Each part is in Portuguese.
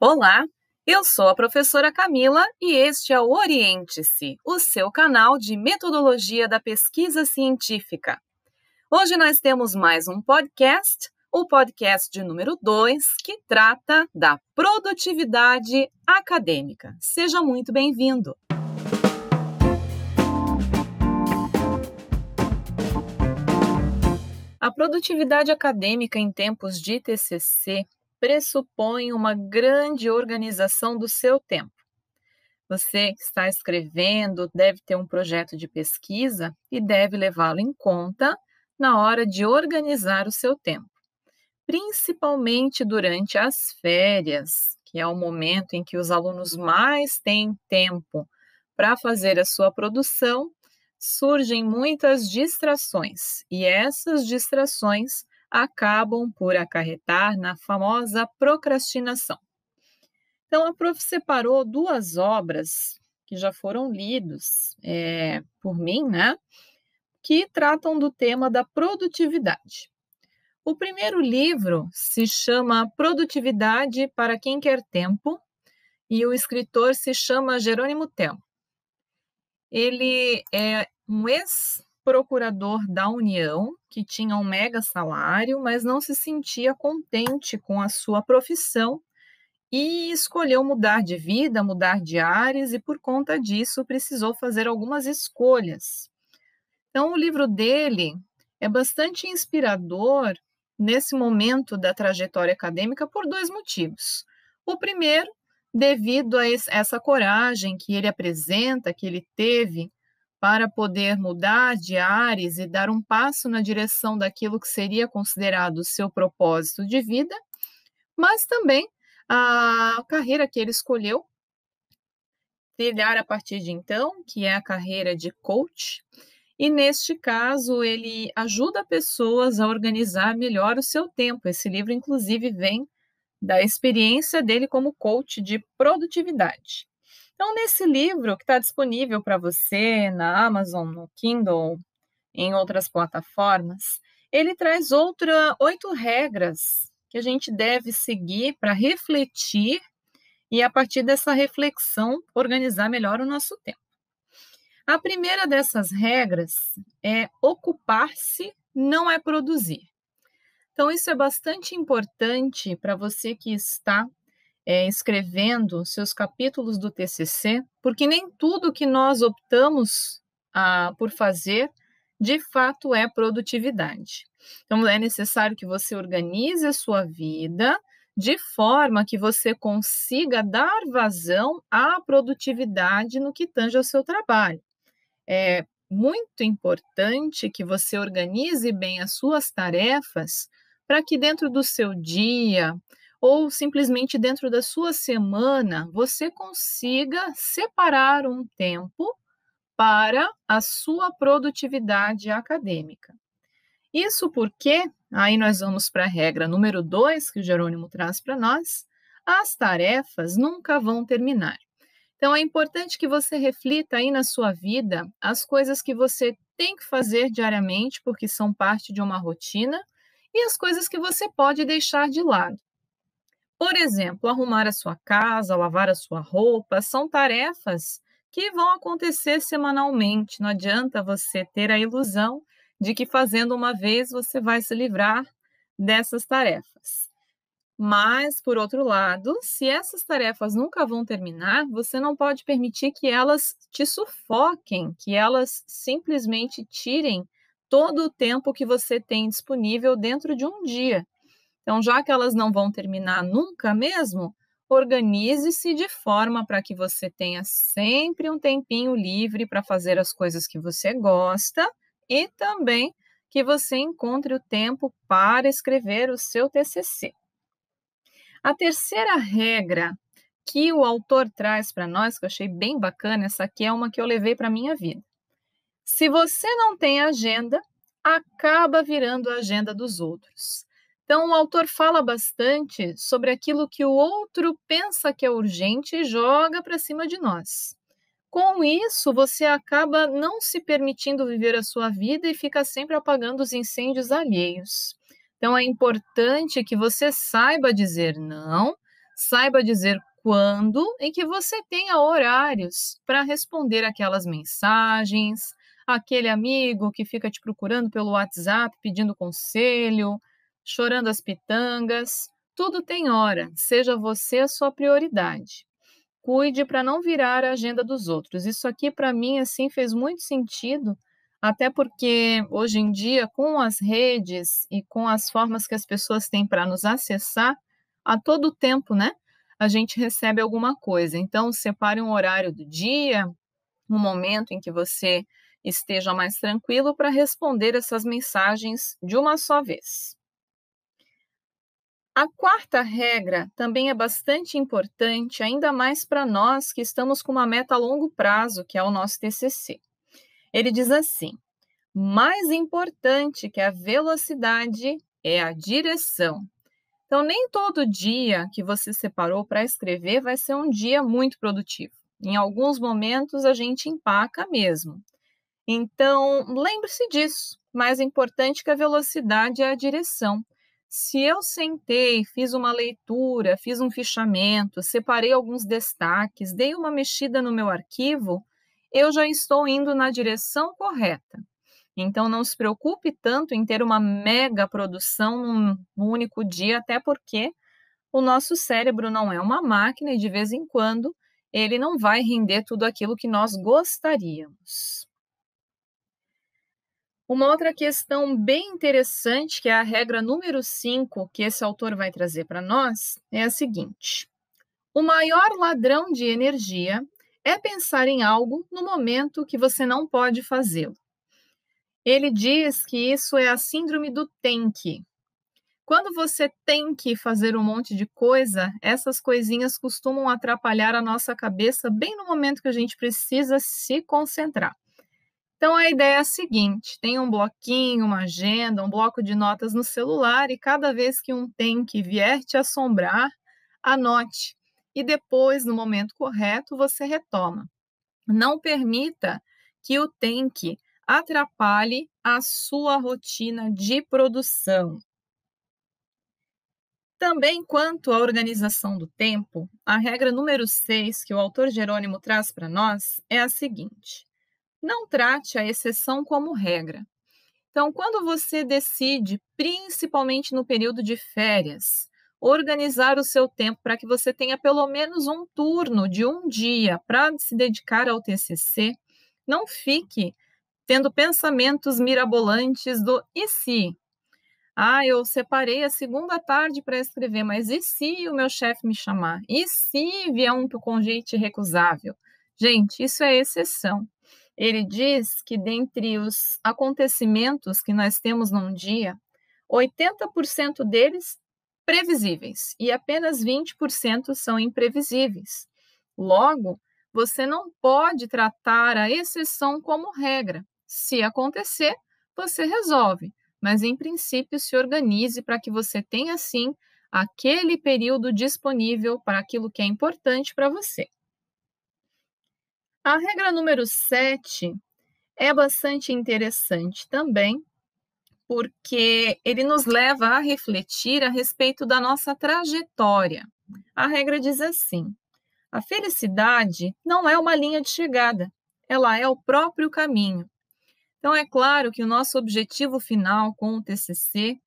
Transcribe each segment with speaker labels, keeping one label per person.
Speaker 1: Olá, eu sou a professora Camila e este é o Oriente-se, o seu canal de metodologia da pesquisa científica. Hoje nós temos mais um podcast, o podcast de número 2, que trata da produtividade acadêmica. Seja muito bem-vindo! A produtividade acadêmica em tempos de TCC pressupõe uma grande organização do seu tempo. Você que está escrevendo deve ter um projeto de pesquisa e deve levá-lo em conta na hora de organizar o seu tempo, principalmente durante as férias, que é o momento em que os alunos mais têm tempo para fazer a sua produção surgem muitas distrações e essas distrações acabam por acarretar na famosa procrastinação. Então, a prof separou duas obras que já foram lidos é, por mim, né? Que tratam do tema da produtividade. O primeiro livro se chama Produtividade para quem quer tempo e o escritor se chama Jerônimo Telmo. Ele é um ex-procurador da União, que tinha um mega salário, mas não se sentia contente com a sua profissão e escolheu mudar de vida, mudar de ares, e por conta disso precisou fazer algumas escolhas. Então, o livro dele é bastante inspirador nesse momento da trajetória acadêmica por dois motivos. O primeiro devido a essa coragem que ele apresenta, que ele teve para poder mudar de ares e dar um passo na direção daquilo que seria considerado seu propósito de vida, mas também a carreira que ele escolheu trilhar a partir de então, que é a carreira de coach. E neste caso, ele ajuda pessoas a organizar melhor o seu tempo. Esse livro, inclusive, vem da experiência dele como coach de produtividade. Então, nesse livro que está disponível para você na Amazon, no Kindle, em outras plataformas, ele traz outra oito regras que a gente deve seguir para refletir e, a partir dessa reflexão, organizar melhor o nosso tempo. A primeira dessas regras é ocupar-se não é produzir. Então, isso é bastante importante para você que está é, escrevendo seus capítulos do TCC, porque nem tudo que nós optamos a, por fazer de fato é produtividade. Então, é necessário que você organize a sua vida de forma que você consiga dar vazão à produtividade no que tange ao seu trabalho. É muito importante que você organize bem as suas tarefas para que dentro do seu dia ou simplesmente dentro da sua semana você consiga separar um tempo para a sua produtividade acadêmica. Isso porque, aí nós vamos para a regra número 2 que o Jerônimo traz para nós, as tarefas nunca vão terminar. Então é importante que você reflita aí na sua vida as coisas que você tem que fazer diariamente, porque são parte de uma rotina, e as coisas que você pode deixar de lado. Por exemplo, arrumar a sua casa, lavar a sua roupa, são tarefas que vão acontecer semanalmente. Não adianta você ter a ilusão de que fazendo uma vez você vai se livrar dessas tarefas. Mas, por outro lado, se essas tarefas nunca vão terminar, você não pode permitir que elas te sufoquem, que elas simplesmente tirem todo o tempo que você tem disponível dentro de um dia. Então, já que elas não vão terminar nunca mesmo, organize-se de forma para que você tenha sempre um tempinho livre para fazer as coisas que você gosta e também que você encontre o tempo para escrever o seu TCC. A terceira regra que o autor traz para nós, que eu achei bem bacana, essa aqui é uma que eu levei para minha vida. Se você não tem agenda, acaba virando a agenda dos outros. Então, o autor fala bastante sobre aquilo que o outro pensa que é urgente e joga para cima de nós. Com isso, você acaba não se permitindo viver a sua vida e fica sempre apagando os incêndios alheios. Então, é importante que você saiba dizer não, Saiba dizer quando em que você tenha horários para responder aquelas mensagens, aquele amigo que fica te procurando pelo WhatsApp pedindo conselho, chorando as pitangas. Tudo tem hora, seja você a sua prioridade. Cuide para não virar a agenda dos outros. Isso aqui para mim assim fez muito sentido, até porque hoje em dia com as redes e com as formas que as pessoas têm para nos acessar, a todo tempo, né? A gente recebe alguma coisa. Então separe um horário do dia, um momento em que você esteja mais tranquilo para responder essas mensagens de uma só vez. A quarta regra também é bastante importante, ainda mais para nós que estamos com uma meta a longo prazo, que é o nosso TCC. Ele diz assim: mais importante que a velocidade é a direção. Então, nem todo dia que você separou para escrever vai ser um dia muito produtivo. Em alguns momentos a gente empaca mesmo. Então, lembre-se disso. Mais importante que a velocidade é a direção. Se eu sentei, fiz uma leitura, fiz um fichamento, separei alguns destaques, dei uma mexida no meu arquivo, eu já estou indo na direção correta. Então, não se preocupe tanto em ter uma mega produção num único dia, até porque o nosso cérebro não é uma máquina e de vez em quando ele não vai render tudo aquilo que nós gostaríamos. Uma outra questão bem interessante, que é a regra número 5 que esse autor vai trazer para nós, é a seguinte: o maior ladrão de energia é pensar em algo no momento que você não pode fazê-lo. Ele diz que isso é a síndrome do tem que. Quando você tem que fazer um monte de coisa, essas coisinhas costumam atrapalhar a nossa cabeça bem no momento que a gente precisa se concentrar. Então a ideia é a seguinte: tem um bloquinho, uma agenda, um bloco de notas no celular, e cada vez que um tem que vier te assombrar, anote. E depois, no momento correto, você retoma. Não permita que o tem que atrapalhe a sua rotina de produção. Também quanto à organização do tempo, a regra número 6 que o autor Jerônimo traz para nós é a seguinte: não trate a exceção como regra. Então, quando você decide, principalmente no período de férias, organizar o seu tempo para que você tenha pelo menos um turno de um dia para se dedicar ao TCC, não fique tendo pensamentos mirabolantes do e se? Ah, eu separei a segunda tarde para escrever, mas e se o meu chefe me chamar? E se vier um convite recusável? Gente, isso é exceção. Ele diz que dentre os acontecimentos que nós temos num dia, 80% deles previsíveis e apenas 20% são imprevisíveis. Logo, você não pode tratar a exceção como regra. Se acontecer, você resolve, mas em princípio se organize para que você tenha sim aquele período disponível para aquilo que é importante para você. A regra número 7 é bastante interessante também, porque ele nos leva a refletir a respeito da nossa trajetória. A regra diz assim: a felicidade não é uma linha de chegada, ela é o próprio caminho. Então, é claro que o nosso objetivo final com o TCC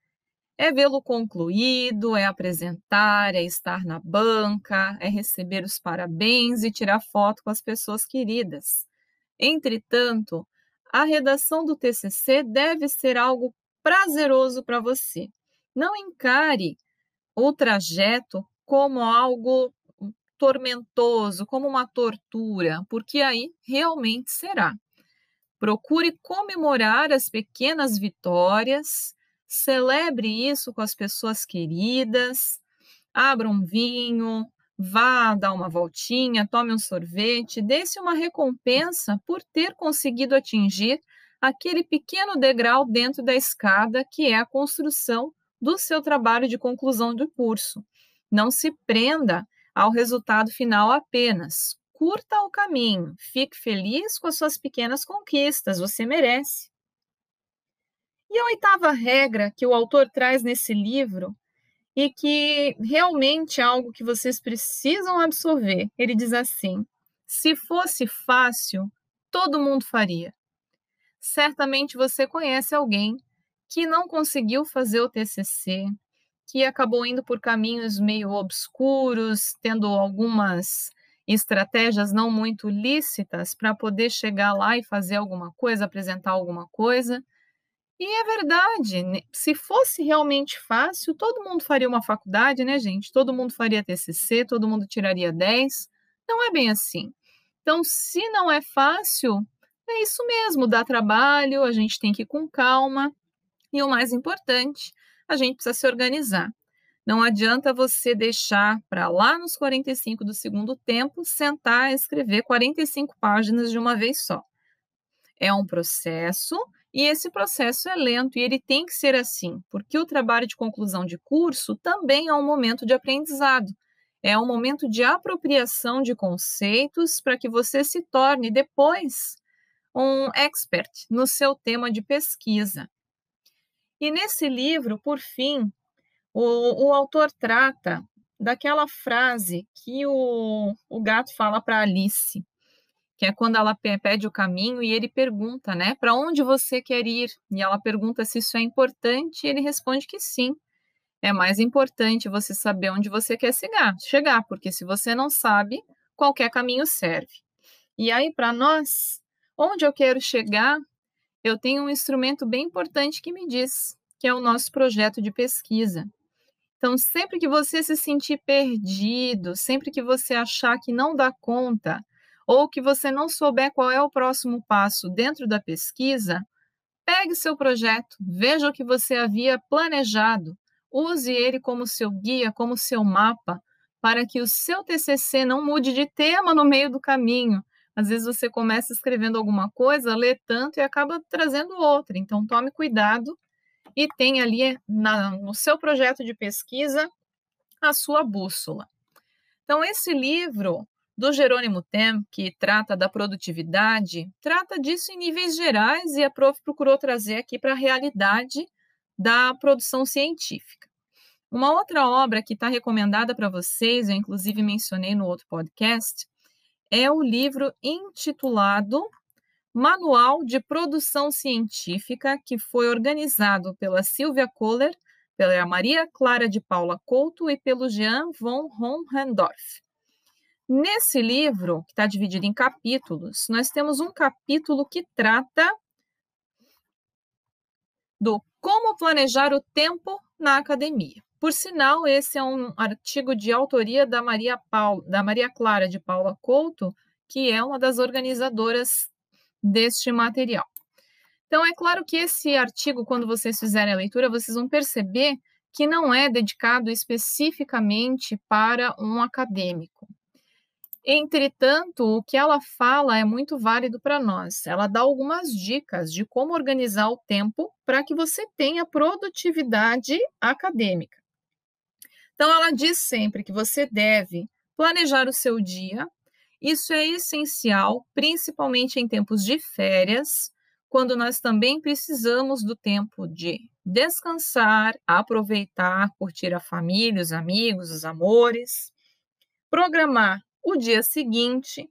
Speaker 1: é vê-lo concluído, é apresentar, é estar na banca, é receber os parabéns e tirar foto com as pessoas queridas. Entretanto, a redação do TCC deve ser algo prazeroso para você. Não encare o trajeto como algo tormentoso, como uma tortura, porque aí realmente será. Procure comemorar as pequenas vitórias Celebre isso com as pessoas queridas, abra um vinho, vá dar uma voltinha, tome um sorvete, dê-se uma recompensa por ter conseguido atingir aquele pequeno degrau dentro da escada que é a construção do seu trabalho de conclusão do curso. Não se prenda ao resultado final apenas. Curta o caminho, fique feliz com as suas pequenas conquistas, você merece. E a oitava regra que o autor traz nesse livro e que realmente é algo que vocês precisam absorver. Ele diz assim: se fosse fácil, todo mundo faria. Certamente você conhece alguém que não conseguiu fazer o TCC, que acabou indo por caminhos meio obscuros, tendo algumas estratégias não muito lícitas para poder chegar lá e fazer alguma coisa, apresentar alguma coisa. E é verdade, né? se fosse realmente fácil, todo mundo faria uma faculdade, né, gente? Todo mundo faria TCC, todo mundo tiraria 10. Não é bem assim. Então, se não é fácil, é isso mesmo, dá trabalho, a gente tem que ir com calma. E o mais importante, a gente precisa se organizar. Não adianta você deixar para lá nos 45 do segundo tempo sentar e escrever 45 páginas de uma vez só. É um processo e esse processo é lento e ele tem que ser assim, porque o trabalho de conclusão de curso também é um momento de aprendizado. É um momento de apropriação de conceitos para que você se torne depois um expert no seu tema de pesquisa. E nesse livro, por fim, o, o autor trata daquela frase que o, o gato fala para Alice, que é quando ela pede o caminho e ele pergunta, né, para onde você quer ir? E ela pergunta se isso é importante e ele responde que sim. É mais importante você saber onde você quer chegar, chegar, porque se você não sabe, qualquer caminho serve. E aí para nós, onde eu quero chegar, eu tenho um instrumento bem importante que me diz, que é o nosso projeto de pesquisa. Então, sempre que você se sentir perdido, sempre que você achar que não dá conta, ou que você não souber qual é o próximo passo dentro da pesquisa, pegue seu projeto, veja o que você havia planejado, use ele como seu guia, como seu mapa, para que o seu TCC não mude de tema no meio do caminho. Às vezes você começa escrevendo alguma coisa, lê tanto e acaba trazendo outra. Então, tome cuidado e tem ali na, no seu projeto de pesquisa a sua bússola. Então, esse livro do Jerônimo Tem, que trata da produtividade, trata disso em níveis gerais e a prof procurou trazer aqui para a realidade da produção científica. Uma outra obra que está recomendada para vocês, eu inclusive mencionei no outro podcast, é o livro intitulado Manual de Produção Científica, que foi organizado pela Silvia Kohler, pela Maria Clara de Paula Couto e pelo Jean von Hohendorf. Nesse livro, que está dividido em capítulos, nós temos um capítulo que trata do como planejar o tempo na academia. Por sinal, esse é um artigo de autoria da Maria, Paula, da Maria Clara de Paula Couto, que é uma das organizadoras deste material. Então, é claro que esse artigo, quando vocês fizerem a leitura, vocês vão perceber que não é dedicado especificamente para um acadêmico. Entretanto, o que ela fala é muito válido para nós. Ela dá algumas dicas de como organizar o tempo para que você tenha produtividade acadêmica. Então, ela diz sempre que você deve planejar o seu dia isso é essencial, principalmente em tempos de férias, quando nós também precisamos do tempo de descansar, aproveitar, curtir a família, os amigos, os amores, programar o dia seguinte,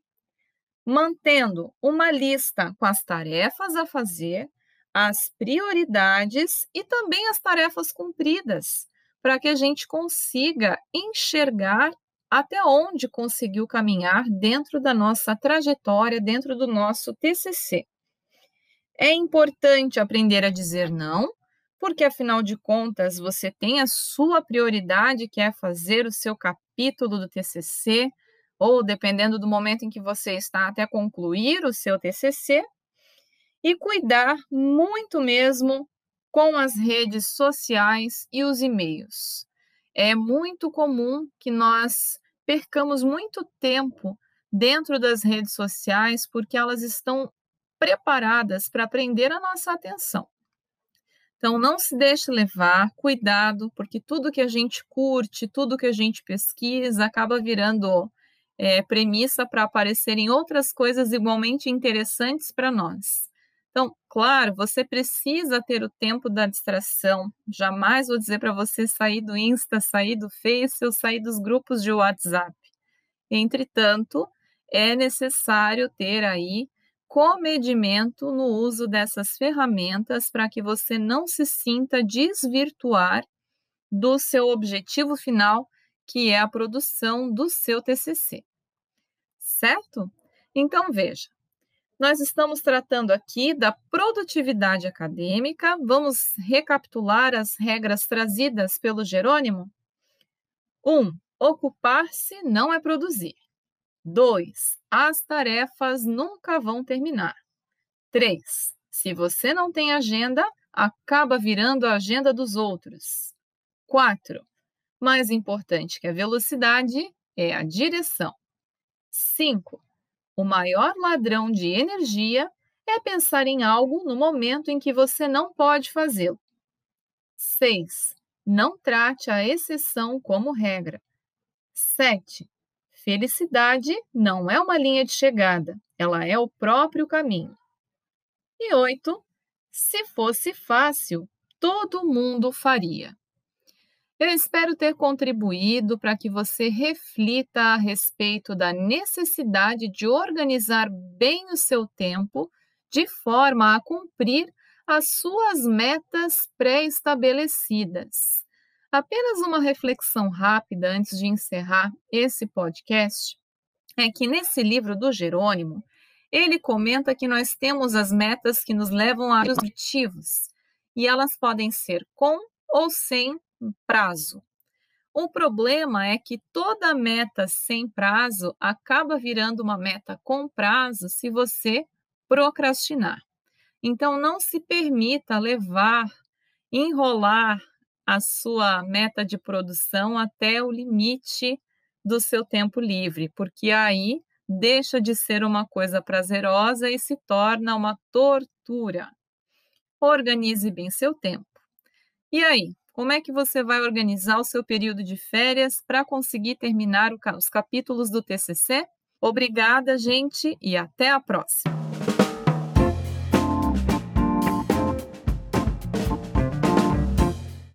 Speaker 1: mantendo uma lista com as tarefas a fazer, as prioridades e também as tarefas cumpridas, para que a gente consiga enxergar até onde conseguiu caminhar dentro da nossa trajetória, dentro do nosso TCC. É importante aprender a dizer não, porque afinal de contas você tem a sua prioridade, que é fazer o seu capítulo do TCC, ou dependendo do momento em que você está, até concluir o seu TCC, e cuidar muito mesmo com as redes sociais e os e-mails. É muito comum que nós percamos muito tempo dentro das redes sociais porque elas estão preparadas para prender a nossa atenção. Então, não se deixe levar, cuidado, porque tudo que a gente curte, tudo que a gente pesquisa, acaba virando é, premissa para aparecerem outras coisas igualmente interessantes para nós. Então, claro, você precisa ter o tempo da distração. Jamais vou dizer para você sair do Insta, sair do Face ou sair dos grupos de WhatsApp. Entretanto, é necessário ter aí comedimento no uso dessas ferramentas para que você não se sinta desvirtuar do seu objetivo final, que é a produção do seu TCC. Certo? Então, veja, nós estamos tratando aqui da produtividade acadêmica. Vamos recapitular as regras trazidas pelo Jerônimo? 1. Um, ocupar-se não é produzir. 2. As tarefas nunca vão terminar. 3. Se você não tem agenda, acaba virando a agenda dos outros. 4. Mais importante que a velocidade é a direção. 5. O maior ladrão de energia é pensar em algo no momento em que você não pode fazê-lo. 6. Não trate a exceção como regra. 7. Felicidade não é uma linha de chegada, ela é o próprio caminho. E 8. Se fosse fácil, todo mundo faria. Eu espero ter contribuído para que você reflita a respeito da necessidade de organizar bem o seu tempo de forma a cumprir as suas metas pré-estabelecidas. Apenas uma reflexão rápida antes de encerrar esse podcast é que nesse livro do Jerônimo, ele comenta que nós temos as metas que nos levam a objetivos e elas podem ser com ou sem prazo. O problema é que toda meta sem prazo acaba virando uma meta com prazo se você procrastinar. Então, não se permita levar, enrolar a sua meta de produção até o limite do seu tempo livre, porque aí deixa de ser uma coisa prazerosa e se torna uma tortura. Organize bem seu tempo. E aí, como é que você vai organizar o seu período de férias para conseguir terminar os capítulos do TCC? Obrigada, gente, e até a próxima!